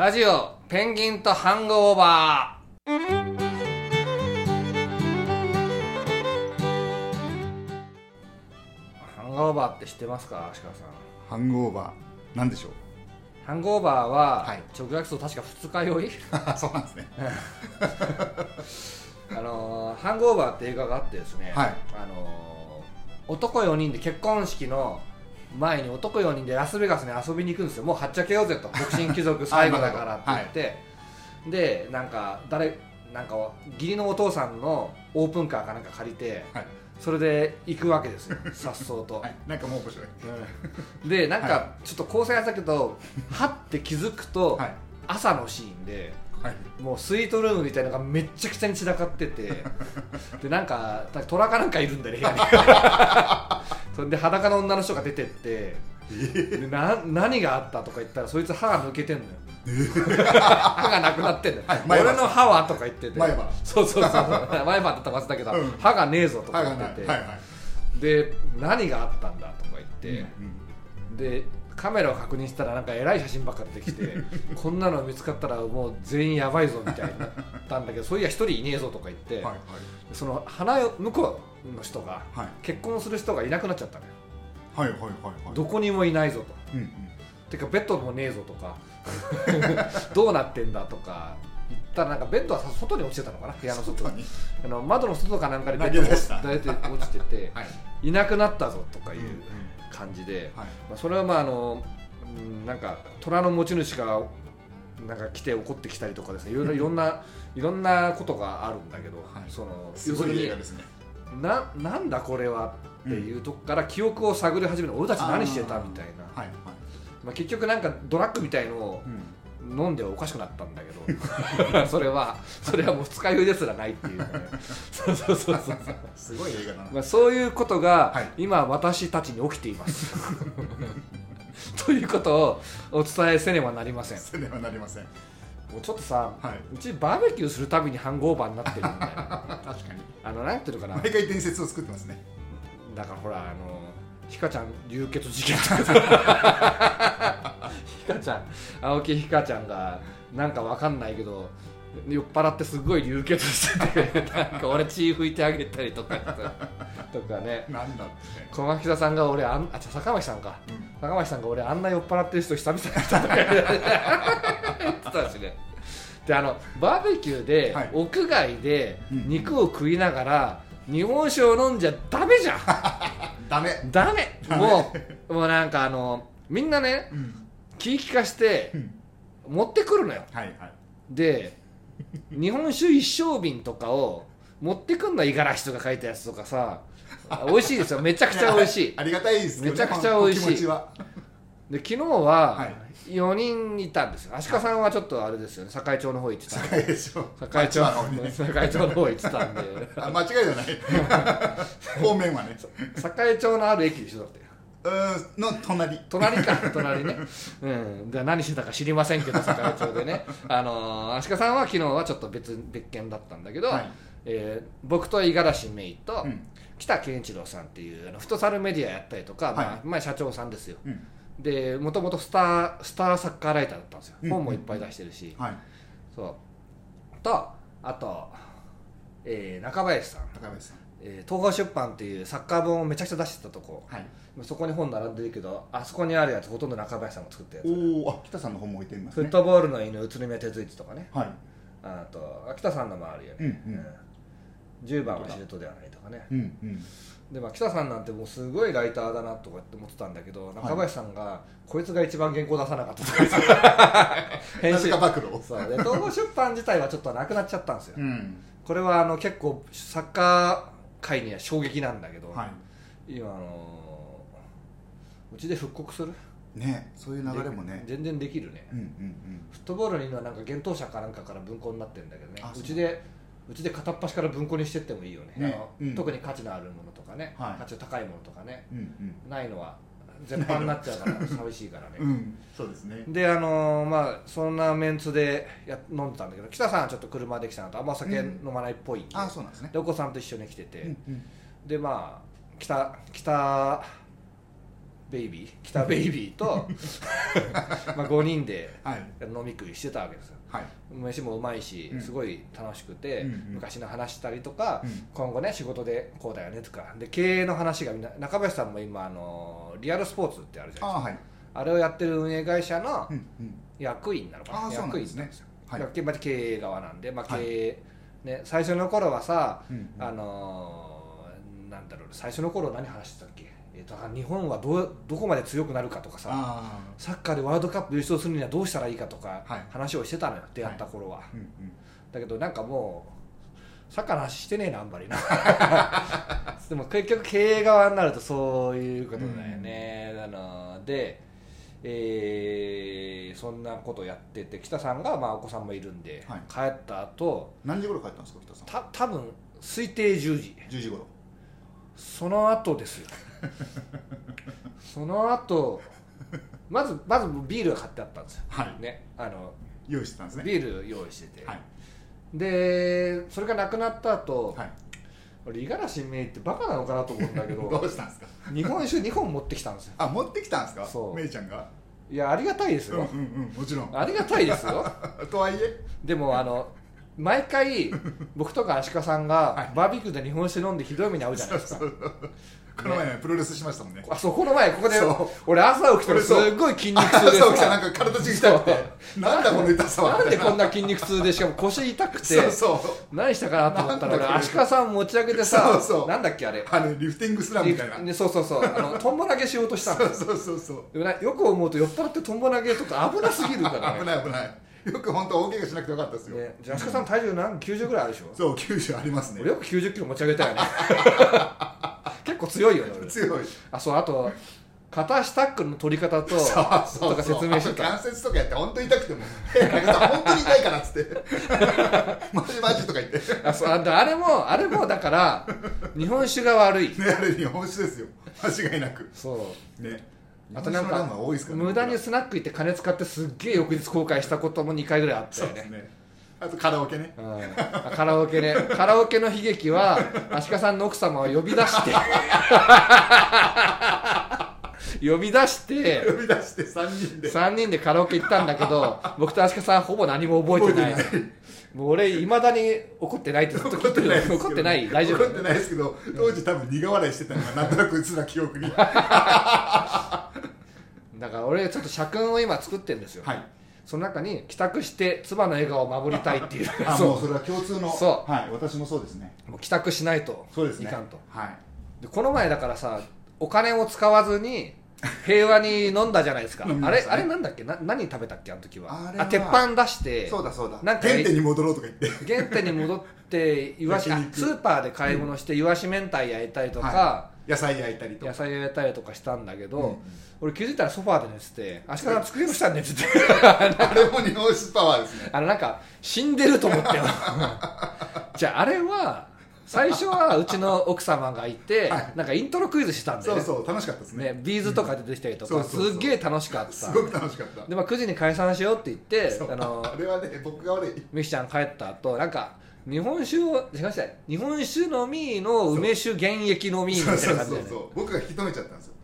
ラジオペンギンとハングオーバー。ハングオーバーって知ってますか足川さん？ハングオーバー。なんでしょう？ハングオーバーは、はい。直訳すると確か二日酔い？そうなんですね。あのーハングオーバーって映画があってですね、はい。あのー男4人で結婚式の前に男4人でラスベガスに遊びに行くんですよ。もうはっちゃけようぜと。独身貴族最後だからって言って、でなんか誰なんか義理のお父さんのオープンカーかなんか借りてはい、それで行くわけですよ。さっそうと、はい、なんかもう面白い。うん。でなんはかちょっと構成やったけどはって気づくと、はい。朝のシーンではい。もうスイートルームみたいなのがめっちゃくちゃに散らかっててでなんか虎かなんかいるんだね部屋にそれで裸の女の人が出てってでな何があったとか言ったらそいつ歯が抜けてんのよ。歯がなくなってんのよ、はい前歯。俺の歯はとか言ってて。前歯。そうそうそう 前歯って飛ばすだ。けど、うん。歯がねえぞとかはい言ってて、はい。はいはい。で何があったんだとか言って、うんでカメラを確認したらなんか偉い写真ばっか出てきて こんなの見つかったらもう全員やばいぞみたいになったんだけどそういや一人いねえぞとか言って、はいはい。その花よ向こうの人がはい。結婚する人がいなくなっちゃったのよ。はいはいはいはい。どこにもいないぞと。うんうん。てかベッドもねえぞと。か どうなってんだとか言ったらなんかベッドは外に落ちてたのかな部屋の外外に？あの窓の外かなんかでベッドが大体落ちててはいいなくなったぞとかいううんうん。感じで、はい。まあ、それはまああのうんなんか虎の持ち主がなんか来て怒ってきたりとかですね。いろいろいろんないろんなことがあるんだけど、はい。そのすごい映画ですねななんだこれはっていうとこから記憶を探り始める。俺たち何してたみたいな。はいはい。まあ、結局なんかドラッグみたいのをうん。飲んでおかしくなったんだけど。それはそれはもう二日酔いですらないっていうね。そうそうそうそう。すごい映画だな。まあ、そういうことがはい。今私たちに起きています。ということをお伝えせねばなりません。それではなりませんもうちょっとさ、はい。うちバーベキューするたびにハングオーバーになってるんだよ。確かに。あのなんていうのかな。毎回伝説を作ってますね。だからほらあのひかちゃん流血事件とかさ。ひかちゃん青木ひかちゃんがなんかわかんないけど酔っ払ってすごい流血してて なんか俺血拭いてあげたりとかさとかね。なんだって。小牧田さんが俺あんあ坂巻さんか。うん。坂巻さんが俺あんな酔っ払ってる人久々に見た。とか言ってたしね。であのバーベキューで、はい。屋外でうん。肉を食いながら日本酒を飲んじゃダメじゃん。ダメ。ダメ。ダメ。もうもうなんかあのみんなねうん。気利かしてうん。持ってくるのよ。はいはい。で日本酒一升瓶とかを持ってくんの五十嵐とか書いたやつとかさ。美味しいですよ。めちゃくちゃ美味しい。ありがたいですけどねめちゃくちゃ美味しい。お気持ちはで昨日ははい。4人いたんですよ。足利さんはちょっとあれですよね。堺町の方行ってたんで。堺町。堺町の方行ってたんで。あ間違いじゃない。方面はね。堺町のある駅でしょだって。うーんの隣。隣か。隣ね。うん。で何してたか知りませんけど堺町でね。あのー足利さんは昨日はちょっと別別件だったんだけど、はい。えー僕と五十嵐メイと、うん。北健一郎さんっていうあのフットサルメディアやったりとか、まあはい。まあ、社長さんですよ。うんでもともとスタースターサッカーライターだったんですよ、うん。本もいっぱい出してるし、はい。そう。とあと、えー中林さん、高林さん。えー東方出版っていうサッカー本をめちゃくちゃ出してたとこ。はい。そこに本並んでるけどあそこにあるやつほとんど中林さんが作ったやつおおあ北さんの本も置いてみますね。フットボールの犬宇都宮哲一とかね。はい。あと秋田さんのもあるよね、うんうん。10番はシュートではないとかね。うんうんでまあ、北さんなんてもうすごいライターだなとかって思ってたんだけど中林さんが、こいつが一番原稿出さなかったとか。言って編集。なぜか暴露そう。で東宝出版自体はちょっとなくなっちゃったんですよ、うん。これはあの結構サッカー界には衝撃なんだけど、はい。今あのうちで復刻する？ねそういう流れもね。で全然できるね、うんうんフットボールにはなんか幻冬者かなんかから文庫になってるんだけどね。うちでうちで片っ端から文庫にしてってもいいよね。ね。あのうん。特に価値のあるものとかね、はい。価値の高いものとかね。うんうん。ないのは全般になっちゃうから寂しいからね、うん。うんそうですね。であのーまあそんなメンツでや飲んでたんだけど北さんはちょっと車で来たのと。あんま酒飲まないっぽいんで,、あそうなんですね。でお子さんと一緒に来てて、うん。うんでまあ北北ベイビー？北ベイビーと まあ5人ではい。飲み食いしてたわけですよ。はい飯もうまいしうん。すごい楽しくて、昔の話したりとか、うん。今後ね仕事でこうだよねとか。で経営の話がみんな中林さんも今あのリアルスポーツってあるじゃないですか。ああはい。あれをやってる運営会社の役員なのかな、役員なんですよ、はい。経営側なんで、まあ、経はい。営、ね、最初の頃はさ、あのーなんだろう最初の頃何話してたっけ、えー、と日本はどうどこまで強くなるかとかさあサッカーでワールドカップ優勝するにはどうしたらいいかとかはい。話をしてたのよ、出会った頃は、あうんうん。だけどなんかもうサッカーの話してねえなあんまりな。でも結局経営側になるとそういうことだよね、あので、えーそんなことやってて北さんがまあお子さんもいるんで、はい。帰った後何時頃帰ったんですか北さん？た多分推定10時。10時頃。その後ですよ その後まずまずビールが買ってあったんですよ、はい。ねあの用意してたんですね。ビール用意してて、はい。でそれがなくなった後、はい。俺五十嵐めいってバカなのかなと思うんだけど どうしたんですか？日本酒2本持ってきたんですよ。あ持ってきたんですか？そう。めいちゃんが？いやありがたいですよ、うんうんうんもちろん。ありがたいですよ。とはいえ？でもあの毎回僕とか足利さんがバーベキューで日本酒飲んでひどい目に遭うじゃないですか、この前ね。プロレスしましたもんね。あそうこの前ここで俺朝起きたらすっごい筋肉痛でそう来たなんさか体中痛くて。なんだこの痛さは。なんでこんなな筋肉痛でしかも腰痛くて。そうそう。何したかなと思ったら俺足利さん持ち上げてさそうそう。なんだっけあれ。あれリフティングスラムみたいな。ねそうそうそう。あのトンボ投げしようとしたんそうですよ。そうそうそうでもなよく思うと酔っ払ってトンボ投げとか危なすぎるからね。危ない危ない。よく本当大怪我しなくてよかったですよ、ね、じゃあ足利さん体重何？90ぐらいあるでしょ？そう90ありますね。俺よく90キロ持ち上げたよね結構強いよね。俺強い。あそうあと片足タックルの取り方ととか説明してた。関節とかやって本当に痛くても「え中田さん本当に痛いから」っつって「マ ジマジ」とか言って。ねあそうあれもあれもだから日本酒が悪い。あれ日本酒ですよ。間違いなく。そう。ね。あとなんかね無駄にスナック行って金使ってすっげえ翌日後悔したことも2回ぐらいあったよねあとカラオケね。うん。あカラオケね。カラオケの悲劇は足利さんの奥様を呼び出して。呼び出して。呼び出して3人で。3人でカラオケ行ったんだけど僕と足利さんほぼ何も覚えてない。もう俺いまだに怒ってないってずっと聞いてる怒ってない。大丈夫。怒ってないですけど当時多分苦笑いしてたのがなんとなくうつな記憶に。は だから俺ちょっと社訓を今作ってるんですよ、いその中に帰宅して妻の笑顔を守りたいっていう。あそう。もうそれは共通の。そはい私もそうですね。もう帰宅しないとそうですね。いかんと。はい。でこの前だからさお金を使わずに平和に飲んだじゃないですか、ね。あれあれなんだっけ？な何食べたっけ？あの時は。あ鉄板出してそうだそうだ。なんか原点に戻ろうとか言って。原点に戻ってイワシあ焼肉。スーパーで買い物してイワシ明太焼いたりとか、は野菜焼いたりとか。野菜焼いたりとかしたんだけど、うん。俺気づいたらソファーで寝てて足利さん机の下に寝てて。あれも日本酒パワーですね。あのなんか死んでると思ってよ じゃああれは最初はうちの奥様がいて、はい。なんかイントロクイズしたんだよね。そうそう楽しかったですね。ね、ビーズとか出てきたりとか、そうそうそう。すっげえ楽しかった。すごく楽しかった。で、まあ、9時に解散しようって言ってあのあれはね僕が悪い。ミキちゃん帰った後なんか日本酒を違いました日本酒飲みの梅酒原液飲みみたそいうな感じで、ね、そうそうそう僕が引き止めちゃったんですよ。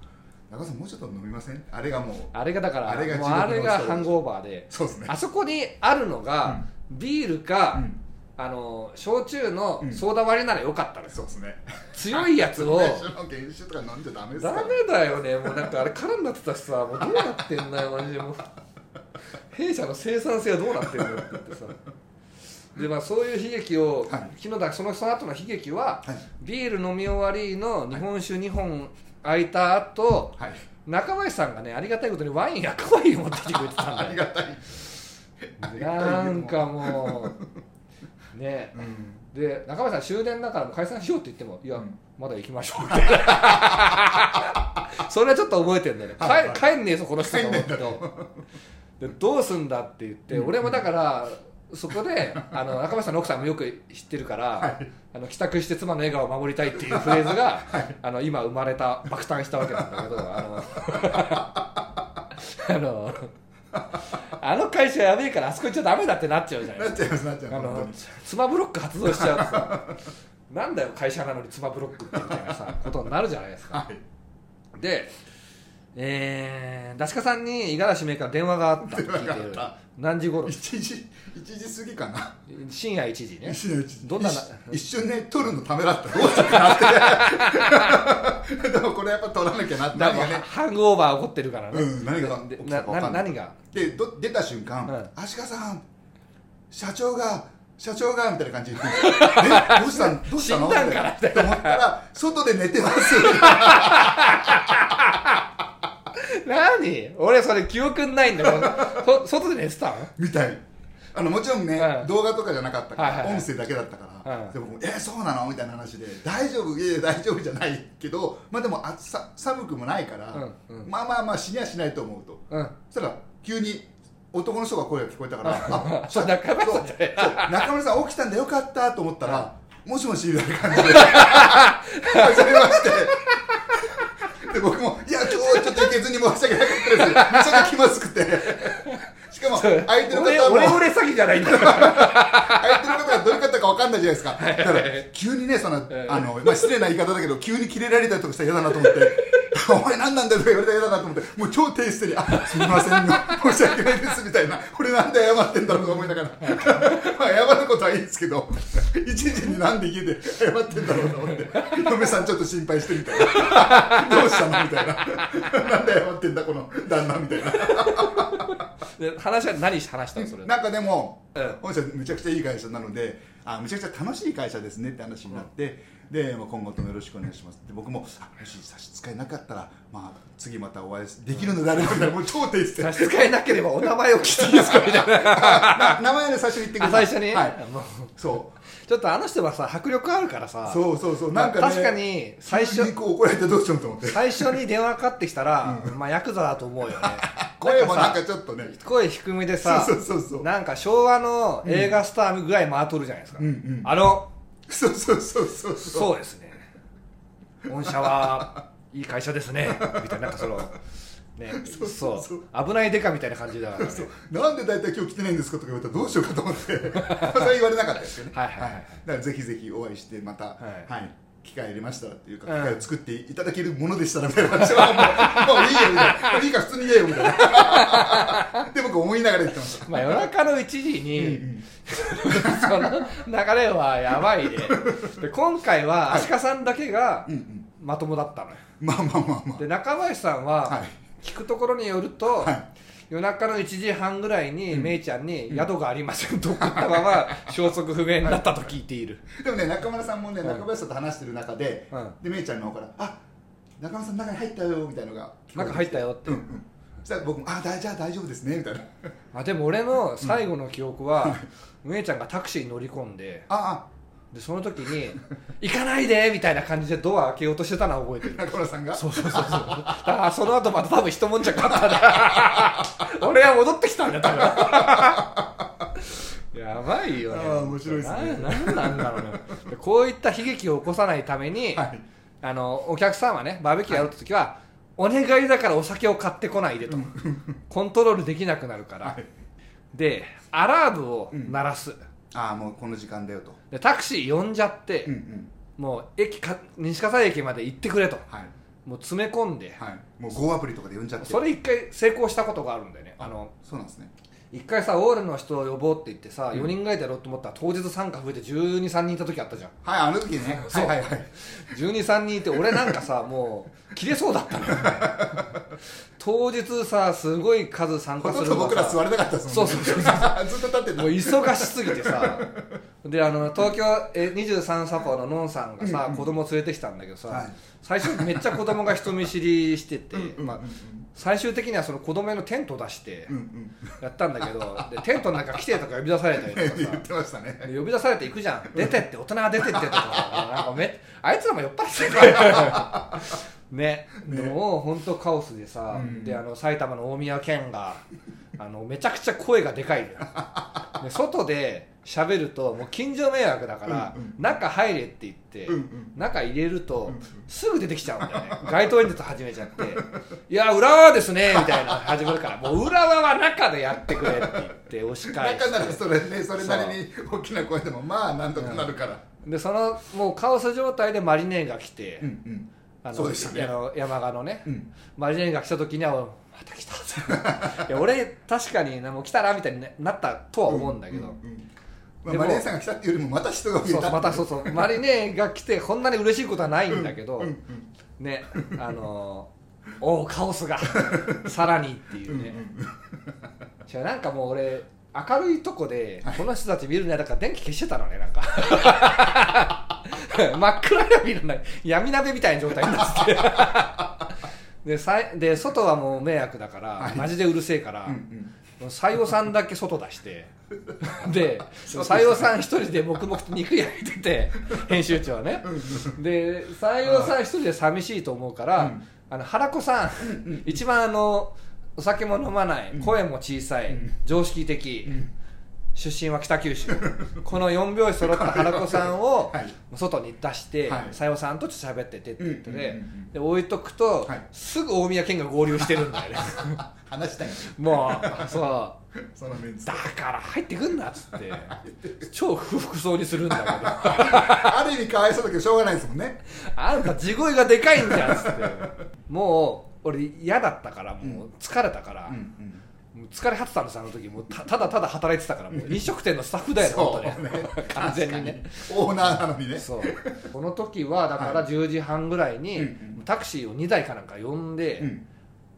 中田さんもうちょっと飲みません？あれがもうあれがだからあれがあれがハングオーバーで。そうですね。あそこにあるのが、ビールか、うん。あの焼酎のうん。ソーダ割りならよかったです、そうですね。強いやつを。ダメだよね。もうなんかあれ空になってたしさもうどうなってんだよマジで。もう。弊社の生産性はどうなってんだよって言ってさでまあそういう悲劇を、はい。昨日だそのその後の悲劇は、はい。ビール飲み終わりの日本酒2本空いた後、はい。中林さんがねありがたいことにワイン赤ワインを持ってきてくれてたんあだよ。りがたい。なんかもうね。うん。で中林さん終電だから解散しようって言ってもいや、うん。まだ行きましょうみたいな。それはちょっと覚えてんだよね、はい帰帰んねえぞこの人と思って。でどうすんだって言って、俺もだからそこであの 中林さんの奥さんもよく知ってるから、はい。あの帰宅して妻の笑顔を守りたいっていうフレーズが、あの今生まれた爆誕したわけなんだけどあの あのあの会社やべえからあそこ行っちゃダメだってなっちゃうじゃないですか。なっちゃいますなっちゃいます妻ブロック発動しちゃうとさなんだよ会社なのに妻ブロックってみたいなさことになるじゃないですか。はい。で、えー、出しかさんに五十嵐メーカー電話があったって聞い電話てるがあっ何時頃？1時1時過ぎかな。深夜1時ね。一瞬一どんな一一瞬ね取るのためらった。どうしようかなって でもこれやっぱ取らなきゃなって。何がね。ハングオーバー起こってるからね、うん何が？で起きたか分かんな何が？でど出た瞬間うん「足利さん社長が社長が」みたいな感じで。どうしたんどうしたの?」死んだんかなみたいな。と思ったら「外で寝てます」何？俺それ記憶ないんだけどそ 外で寝てたの？みたい。あのもちろんね、うん。動画とかじゃなかったから、はいはいはい。音声だけだったから、うん。でもえそうなの？みたいな話で大丈夫？いや大丈夫じゃないけどまあでも暑さ寒くもないから、うんうん。まあまあまあ死にはしないと思うと。うん。そしたら急に男の人が声が聞こえたから あそう中村さん中村さん起きたんでよかったと思ったら、もしもしみたいな感じで。始めましてで僕もいやちょちょっと行けずに申し訳なかったです。め ちゃくちゃ気まずくて。しかも相手の俺方も俺俺詐欺じゃないんだ。よ相手の方がどういう方か分かんないじゃないですか。だから急にねそのあの、まあ、失礼な言い方だけど急にキレられたりとかしたら嫌だなと思って「お前何なんだよ」とか言われたら嫌だなと思ってもう超低姿勢に「あすみません 申し訳ないです」みたいな。俺なんで謝ってんだろうとか思いながら。まあ謝ることはいいんですけど一時になんで家で謝ってんだろうと思って嫁さんちょっと心配してみたいな。どうしたのみたいな。なんで謝ってんだこの旦那みたいな。で話は何話したのそれなんかでも、うん本社めちゃくちゃいい会社なのであめちゃくちゃ楽しい会社ですねって話になって、で、まあ、今後ともよろしくお願いします。って僕もあもし差し支えなかったら、まあ、次またお会いできるのであればみたいなもう超低姿勢差し支えなければお名前を聞いていいですか？みたいなな名前で最初に言ってくあださい。最初に、はい、もう。そちょっとあの人はさ迫力あるからさ。うそうそうそう。なんか、ね、まあ確かに最初急にこう怒られてどうしようと思って。最初に電話かかってきたら、まあヤクザだと思うよね。声もなんかかちょっとね。さ声低めでさそうそうそうそう。なんか昭和の映画スターぐらい回っとるじゃないですか、うんうん。あのそうそうそうそうそう。ですね。御社はいい会社ですね。みたいななんかそのね。そうそそう。う。危ないデカみたいな感じだからね。なんで大体今日来てないんですかとか言われたらどうしようかと思って。それは言われなかったですよね。はいはいはいだからぜひぜひお会いしてまた、ははいい機会ありましたらっていうか、うん。機会を作っていただけるものでしたらみたいな話はもうもういいよみたいな。いいから普通に言えよみたいな。で僕思いながら言ってました。まあ夜中の1時に、その流れはやばいね。で今回は足利さんだけがまともだったのよ。まあまあまあまで中林さんは、はい。聞くところによると、はい夜中の1時半ぐらいに、めいちゃんに宿がありませんと 送ったまま消息不明になったと聞いている、あ でもね中村さんもねうん。中林さんと話してる中で、うん。でめいちゃんの方から「あ中村さん中に入ったよ」みたいなのが中入ったよって。うんうん。そしたら僕も「あだじゃあ大丈夫ですね」みたいな。あでも俺の最後の記憶は、めいちゃんがタクシーに乗り込んであでその時に「行かないで!」みたいな感じでドア開けようとしてたのは覚えてる。あ中村さんが？そうそうそうそう。だからその後また多分一悶着あったんだ 俺は戻ってきたんだ多分。やばいよね。あー面白いですね。ななんなんだろうね。でこういった悲劇を起こさないために、はい。あのお客さんはねバーベキューやるって時は、お願いだからお酒を買ってこないでと。コントロールできなくなるから、はい。でアラームを鳴らす、ああもうこの時間だよと。でタクシー呼んじゃって、うんうん。もう駅か西葛西駅まで行ってくれと。はい。もう詰め込んで、はい。もう Go アプリとかで呼んじゃって。それ一回成功したことがあるんだよね。あのそうなんですね。一回さオールの人を呼ぼうって言ってさ、4人ぐらいでやろうと思ったら当日参加増えて1 2 3人いた時あったじゃん。はいあの時ね。そう。はいはいはい。1 2 3人いて俺なんかさもう切れそうだったのよ 当日さすごい数参ほ加するのがさ座れなかったですもんね。そうそうそう ずっと立ってた。もう忙しすぎてさであの東京え23サポののんさんがさ、子供連れてきたんだけどさ、はい。最初めっちゃ子供が人見知りしてて、うんうんまあ、最終的にはその子供用のテント出してうんうんやったんだけど、でテントの中来てとか呼び出されたりとか言っさてましたね。で呼び出されて行くじゃん。出てって大人が出てってとかなんかめあいつらも酔っ払ってたねでももう本当カオスでさ、うん。であの埼玉の大宮健が あのめちゃくちゃ声がでかいのよ。で外で喋るともう近所迷惑だから、うんうん中入れって言って、うんうん。中入れると、うんうん。すぐ出てきちゃうんだよね。街頭演説始めちゃって「いや裏はですね」みたいな始まるからもう裏は中でやってくれって言って押し返して。中ならそれねそれなりに大きな声でもまあなんとかなるから。でそのもうカオス状態でマリネが来て、うんうんあのそうでしたね。あの山鹿のね、うん。マリジェンが来た時にはまた来た。いや俺確かにもう来たなみたいになったとは思うんだけど、うんうんまあ、でもマリエさんが来たっていうよりもまた人が増えたそうまたそうそうマリネが来てこんなに嬉しいことはないんだけど、うんうんねあのおおカオスがさらにっていうね、違うなんかもう俺明るいとこでこの人たち見るのやだから電気消してたのねなんか 真っ暗闇のない闇鍋みたいな状態になってて。でさいで外はもう迷惑だから、はい。マジでうるせえから、うんうん。西洋さんだけ外出して で西洋さん一人で黙々と肉焼いてて編集長はね。で西洋さん一人で寂しいと思うから、うん。あの原子さん、一番あのお酒も飲まない、声も小さい、常識的、出身は北九州。この4拍子揃った原子さんを はい。外に出してはい。西洋さんとちょっと喋っててって言ってうんうんうんうん。で置いとくと、はい。すぐ大宮健が合流してるんだよね。話したい。もうそう。そのメンツ。だから入ってくんなっつって超不服そうにするんだけど。ある意味かわいそうだけどしょうがないですもんね。あんた地声がでかいんじゃんっつって。もう俺嫌だったからもう疲れたから、うんもう疲れ果てたんですあの時。もうたただただ働いてたから飲食店のスタッフだよね本当ね完全にね。オーナーなのにね。そう。この時はだから10時半ぐらいにうんうん。タクシーを2台かなんか呼んで「うん。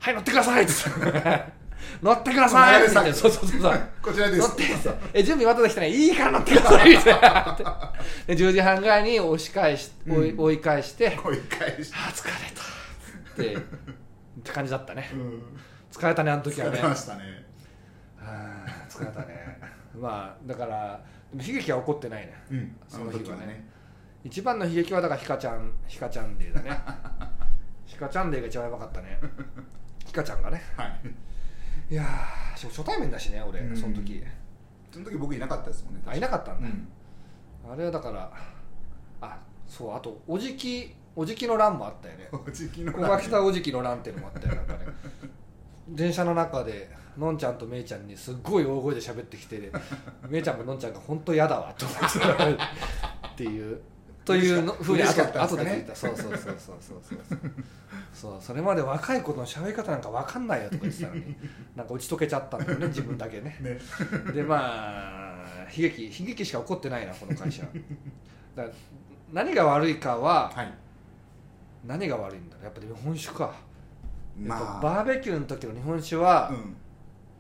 はい乗ってください」って「乗ってください」って言ってそうそうそうそう。こちらです。乗ってえ準備まだできてないいいから乗ってくださいって。で10時半ぐらいに押し返し追い,、うん。追い返して追い返しあー疲れた。ってって感じだったね。うん疲れたねあの時は疲ねれましたね。疲れたね。まあだからでも悲劇は起こってないね。うんその日はね。ね。一番の悲劇はだからひかちゃんひかちゃんデーだね。ひかちゃんデーが一番やばかったね。ひかちゃんがね。はい。いや初対面だしね俺うん。その時。その時僕いなかったですもんねあいなかったんだ、うん。あれはだからあそうあとおじきおじきの欄もあったよね。おじきのここが来たおじきの欄っていうのもあったよなんかね電車の中でのんちゃんとめいちゃんにすっごい大声で喋ってきて めいちゃんものんちゃんが本当嫌だわと思ってたっていうというのふうにね後で聞いたそうそうそうそうそうそうそう。それまで若い子の喋り方なんか分かんないよとか言ってたのになんか打ち解けちゃったんだよね自分だけね。ね。でまあ悲劇悲劇しか起こってないなこの会社。だ何が悪いかははい。何が悪いんだやっぱり日本酒か、まあ。ぱバーベキューの時の日本酒は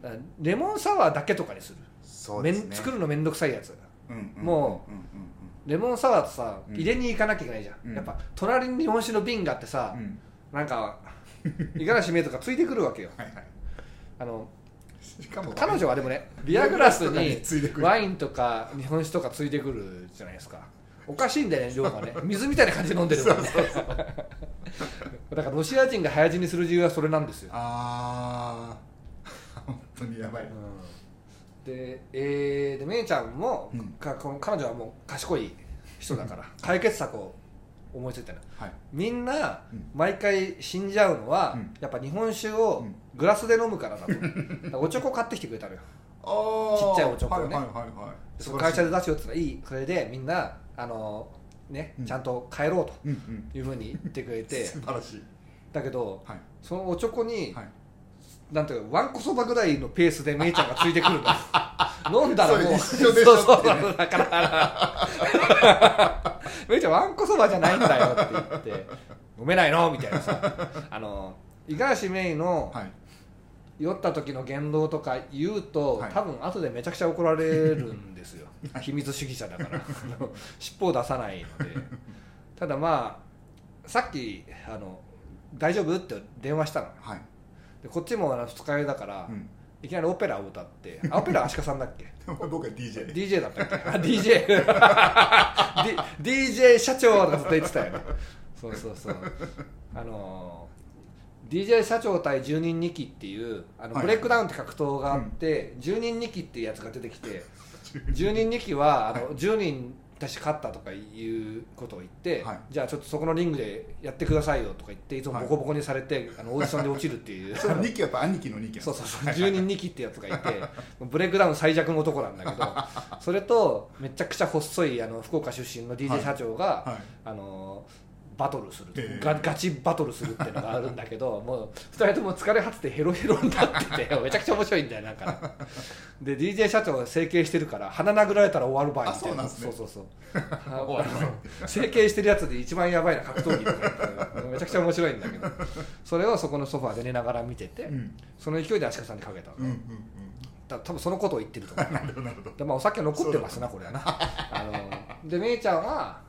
う、ん。レモンサワーだけとかにする。めそうですね。ん作るの面倒くさいやつ。うんうんもうレモンサワーってさうん。入れに行かなきゃいけないじゃん、うん。やっぱ隣に日本酒の瓶があってさうん。う、んなんか五十嵐めいとかついてくるわけよ。はいはい。あのしかも彼女はでもねビアグラスにワインとか日本酒とかついてくるじゃないですかおかしいんだよね量がね。水みたいな感じで飲んでるもんね。だからロシア人が早死にする理由はそれなんですよ、ああ本当にやばい。うん。で,、えーでめいちゃんも、うん。かこの彼女はもう賢い人だから解決策を思いついたのはい。みんなうん。毎回死んじゃうのは、うん。やっぱ日本酒をうん。グラスで飲むからだと。おちょこ買ってきてくれたのよ。ちっちゃいおちょこをね。はいはいはいはい。その会社で出すよって言ったらいい。それでみんなあのね、うん。ちゃんと帰ろうというふうに言ってくれて。素晴らしい。だけどはい。そのおちょこに、はい。なんていうかわんこそばぐらいのペースでめいちゃんがついてくるんだ 飲んだらもう一緒でしょそうそうそうだから。めいちゃんわんこそばじゃないんだよって言って飲めないの？みたいなさ。あの五十嵐めいのはい。酔った時の言動とか言うと、はい。多分後でめちゃくちゃ怒られるんですよ 秘密主義者だから 尻尾を出さないので。ただまあさっきあの「大丈夫?」って電話したの。はい。でこっちも二日酔いだから、うん。いきなりオペラを歌ってあオペラは足利さんだっけ？僕は DJ DJ だったっけ？あ DJ DJ 社長とかずっと言ってたよね。そうそうそう。あのー DJ 社長対10人2期っていうあのはい。ブレイクダウンって格闘があって、10人2期っていうやつが出てきて10人2期はあの10人たち勝ったとかいうことを言って、はい。じゃあちょっとそこのリングでやってくださいよとか言っていつもボコボコにされて、あのオーディションで落ちるっていう。それ2期やっぱ兄貴の2期そうそうそう10人2期ってやつがいてブレイクダウン最弱の男なんだけどそれとめちゃくちゃ細いあの福岡出身の DJ 社長が、はい。あのバトルする、ええ。ガガチバトルするっていうのがあるんだけど もう2人とも疲れ果ててヘロヘロになってて めちゃくちゃ面白いんだよなんかね。で DJ 社長が整形してるから鼻殴られたら終わる場合みたいあそうなそうそうそう。整形してるやつで一番やばいな格闘技とかめちゃくちゃ面白いんだけど。それをそこのソファーで寝ながら見てて、うん。その勢いで足利さんにかけたの、うんうんうん。だ多分そのことを言ってると思う。なるほどなるほど。でまあお酒残ってますなこれはな。あのでめいちゃんは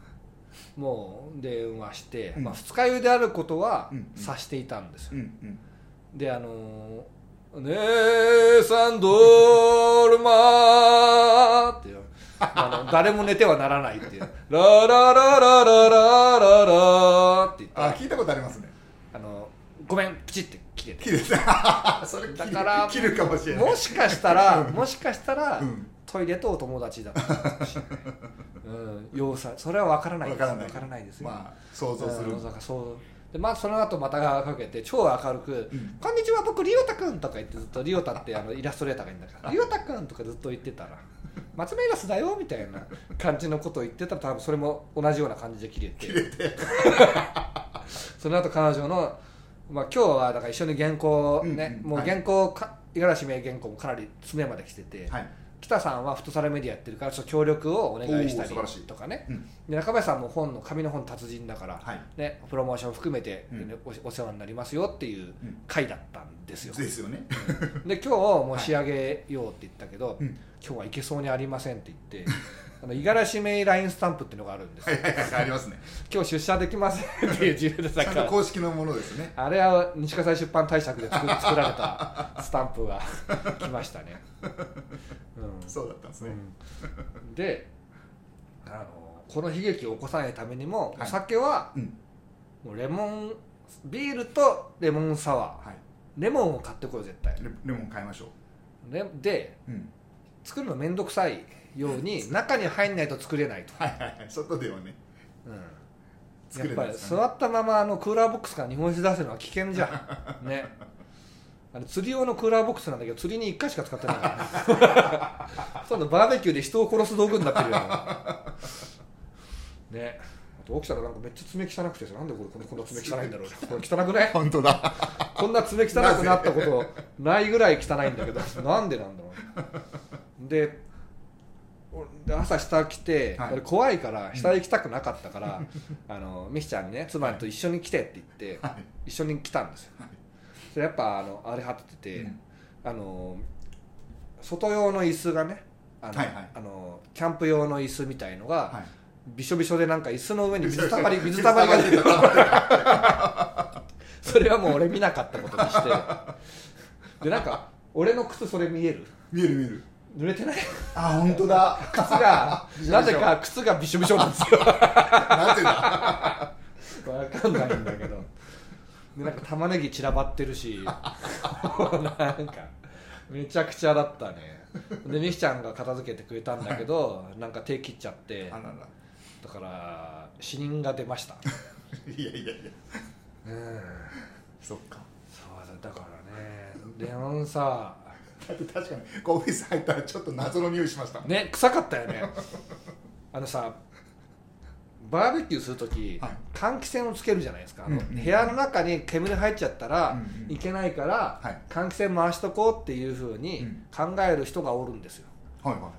もう電話して、うん。まあ、二日酔いであることは察していたんですよ、うん。うん。であの「姉さんドルマ」っていう。あの誰も寝てはならないっていう「ララララララララ」って言ってあ聞いたことありますね。あのごめんプチって切れて。切れた。それ切るだから切るかもしれない。もしかしたらもしかしたら、うんトイレとお友達だった。かもしれない、うん、要塞。それは分からないです。わからない。分からないですよ、まあ想像する。うんだからそう。でまあその後またかけて超明るく「うんこんにちは僕リオタくん」とか言ってずっとリオタってあのイラストレーターがいいんだから「リオタくん」とかずっと言ってたら「松目イラスだよ」みたいな感じのことを言ってたら多分それも同じような感じで切れて。切れて。その後彼女の、まあ、今日はだから一緒に原稿ね、もううん。うんはい。原稿か五十嵐名原稿もかなり詰めまで来てて、はい北さんはフットサルメディアやってるからちょっと協力をお願いしたりとかねうん。で中林さんも本の紙の本達人だから、はいね、プロモーション含めて、おお世話になりますよっていううん。回だったんですよ、ですよね。で今日もう仕上げようって言ったけど、うん。今日はいけそうにありませんって言って あの五十嵐名ラインスタンプっていうのがあるんです。よはいはいはいありますね。今日出社できませんっていう自由でさ公式のものですね。あれは西葛西出版大作で作作られたスタンプが 来ましたね、うん。そうだったんですね。うん。であのこの悲劇を起こさないためにも、はい。お酒はうん。もうレモンビールとレモンサワー。はいレモンを買ってこよう絶対。レレモン買いましょレでううん。作るの面倒くさいように中に入んないと作れないと、はいはいはい。外ではね。うん。作やっぱりれないですかね座ったままあのクーラーボックスから日本酒出せるのは危険じゃん。ね。あの釣り用のクーラーボックスなんだけど釣りに1回しか使ってない。そのバーベキューで人を殺す道具になってるよね 起きたらなんかめっちゃ爪汚くてさなんでこれこんなこんな爪汚いんだろうこれ汚くない？本当だ。こんな爪汚くなったことないぐらい汚いんだけどなんでなんだろうで朝下来て、はい。俺怖いから下行きたくなかったから、あのミキちゃんにね妻と一緒に来てって言って、はい。一緒に来たんですよ、はい。それやっぱあのあれ張ってて、うん。あの外用の椅子がねあの、はいはい。あのキャンプ用の椅子みたいのが、はいびしょびしょでなんか椅子の上に 水たまり水たまりが出てるそれはもう俺見なかったことにして。でなんか俺の靴それ見える？見える見える。濡れてない？あ本当だ。靴がなぜか靴がびしょびしょなんですよ。なんてだ？わかんないんだけど。でなんか玉ねぎ散らばってるし。なんかめちゃくちゃだったね。でみきちゃんが片付けてくれたんだけどなんか手切っちゃって。あららだから死人が出ました。いやいやいや。うん。そっか。そうだだからね。レモンさだって確かにこうオフィス入ったらちょっと謎の匂いしましたね臭かったよね。あのさバーベキューするとき、はい。換気扇をつけるじゃないですか、うんうん部屋の中に煙入っちゃったらうんうん。いけないから、はい。換気扇回しとこうっていうふうにうん。考える人がおるんですよ。はいはいはい。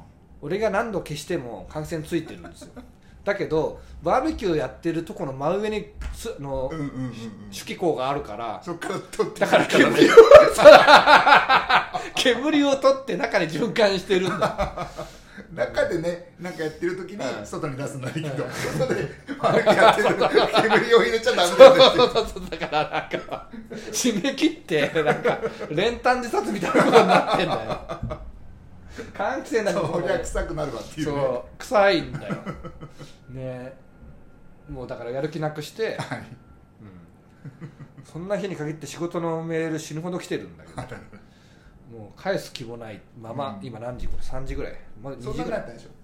俺が何度消しても換気扇ついてるんですよだけどバーベキューやってるとこの真上につの、うんうんうんうん。手記口があるからそっから取ってだから煙煙を。煙を取って中に循環してるんだ。中でねなんかやってる時うんに外に出すのはいいけど外でバーベキューやってる煙を入れちゃダメだよね。そうそうそうだからなんか締め切ってなんか練炭自殺みたいなことになってんだよ換気扇なんそりゃ臭くなるわっていうね。そう臭いんだよ。ね。もうだからやる気なくして、はい。うん、そんな日に限って仕事のメール死ぬほど来てるんだけど。もう返す気もないまま、うん。今何時これ？3時ぐらい、まだ2そん時ぐらい。なになったでしょ。で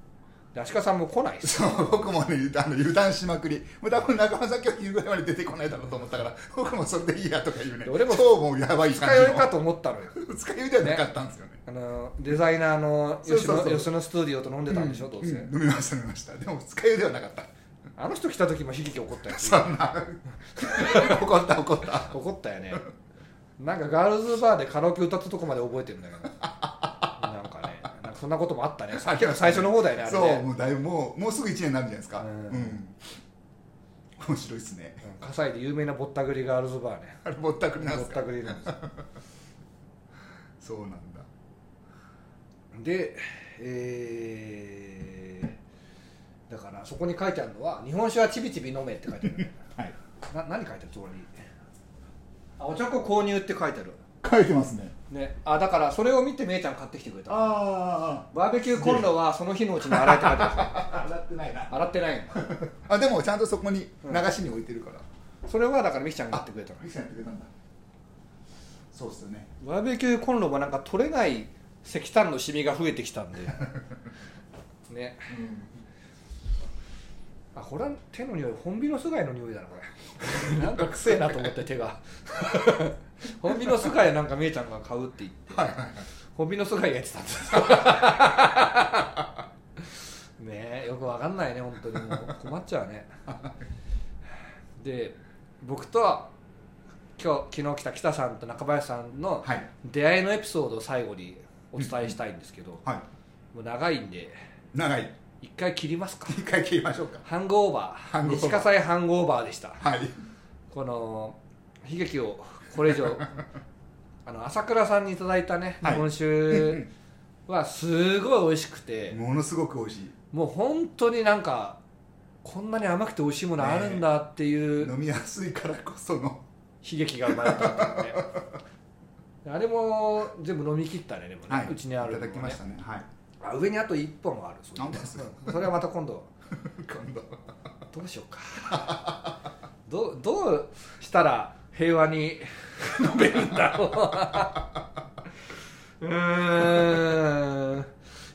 足利さんも来ないそう僕もねあの油断しまくり。もう多分中村さん今日昼ぐらいまで出てこないだろうと思ったから僕もそれでいいやとか言うね。俺も超もうやばい二感じの。日酔いかと思ったのよ。二日酔いではなかったんですよね。あのデザイナーの吉野吉野スタジオと飲んでたんでしょ、どうせ、ん飲みました飲みました。でも二日酔いではなかった。あの人来た時も悲劇起こったよ。そんな怒った怒った。起こ ったよね。なんかガールズバーでカラオケ歌ったとこまで覚えてるんだけどそんなこともあったね。最初の方だよねあれそうねもうだいぶもうもうすぐ1年になるんじゃないですか。ううん。ん、面白いですね。うん葛西で有名なぼったくりガールズバーね。あれぼったくりなんぼっですか？たくりなんですよ。そうなんだ。でえー、だからそこに書いてあるのは「日本酒はちびちび飲め」って書いてある。はい。な何書いてある？つまり。あお茶粉購入って書いてある書いてますね。ね。あだからそれを見てめいちゃん買ってきてくれた。あバーベキューコンロはその日のうちに洗えって書いてあるあ洗ってないな。洗ってないんだ あでもちゃんとそこに流しに置いてるから、それはだからみきちゃんがやってくれたの。ミキさんやってくれたんだ。そうっすよね。バーベキューコンロもなんか取れない石炭のシミが増えてきたんで。ねあこれは手の匂いホンビノス貝の匂いだなこれ。なんかくせえなと思って手が。ホンビノス貝なんかみえちゃんが買うって言って。はいはいはい。ホンビノス貝がやってたんです。ねえよくわかんないね本当にもう。困っちゃうね。で僕と今日昨日来た北さんと中林さんのはい。出会いのエピソードを最後にお伝えしたいんですけど、はい。もう長いんで。長い一回切りますか。一回切りましょうか。ハングオーバー。西葛西ハングオーバーでした。はい。この悲劇をこれ以上 あの朝倉さんにいただいたね日はい。本酒はすごい美味しくて、ものすごく美味しい。もう本当になんかこんなに甘くて美味しいものあるんだっていう飲みやすいからこその。悲劇が生まれたっていうね。あれも全部飲み切ったねでもね、はい。うちにあるいただきまねしたね。はいあ上にあと1本あるそうなんですかうんそれはまた今度。今度。どうしようか。どうどうしたら平和に 飲めるんだろう。うーん。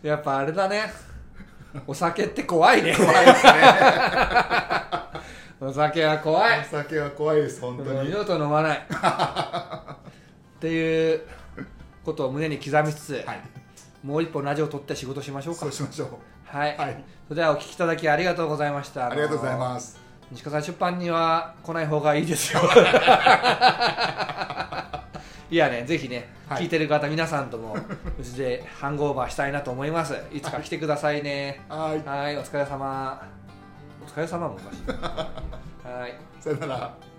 やっぱあれだね。お酒って怖いね。怖いですね。お酒は怖い。お酒は怖いです本当に。二度と飲まない。っていうことを胸に刻みつつ、はいもう一本ラジオを撮って仕事しましょうか。そうしましょう。はい、はい。それではお聞きいただきありがとうございました。ありがとうございす。ます西川さん出版には来ない方がいいですよ。いやねぜひね、はい。聞いてる方皆さんともうちでハングオーバーしたいなと思います。いつか来てくださいね。はい。はいお疲れ様。お疲れ様もおかしい。はい。さよなら